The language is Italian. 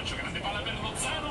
calcio, grande palla per Lozano,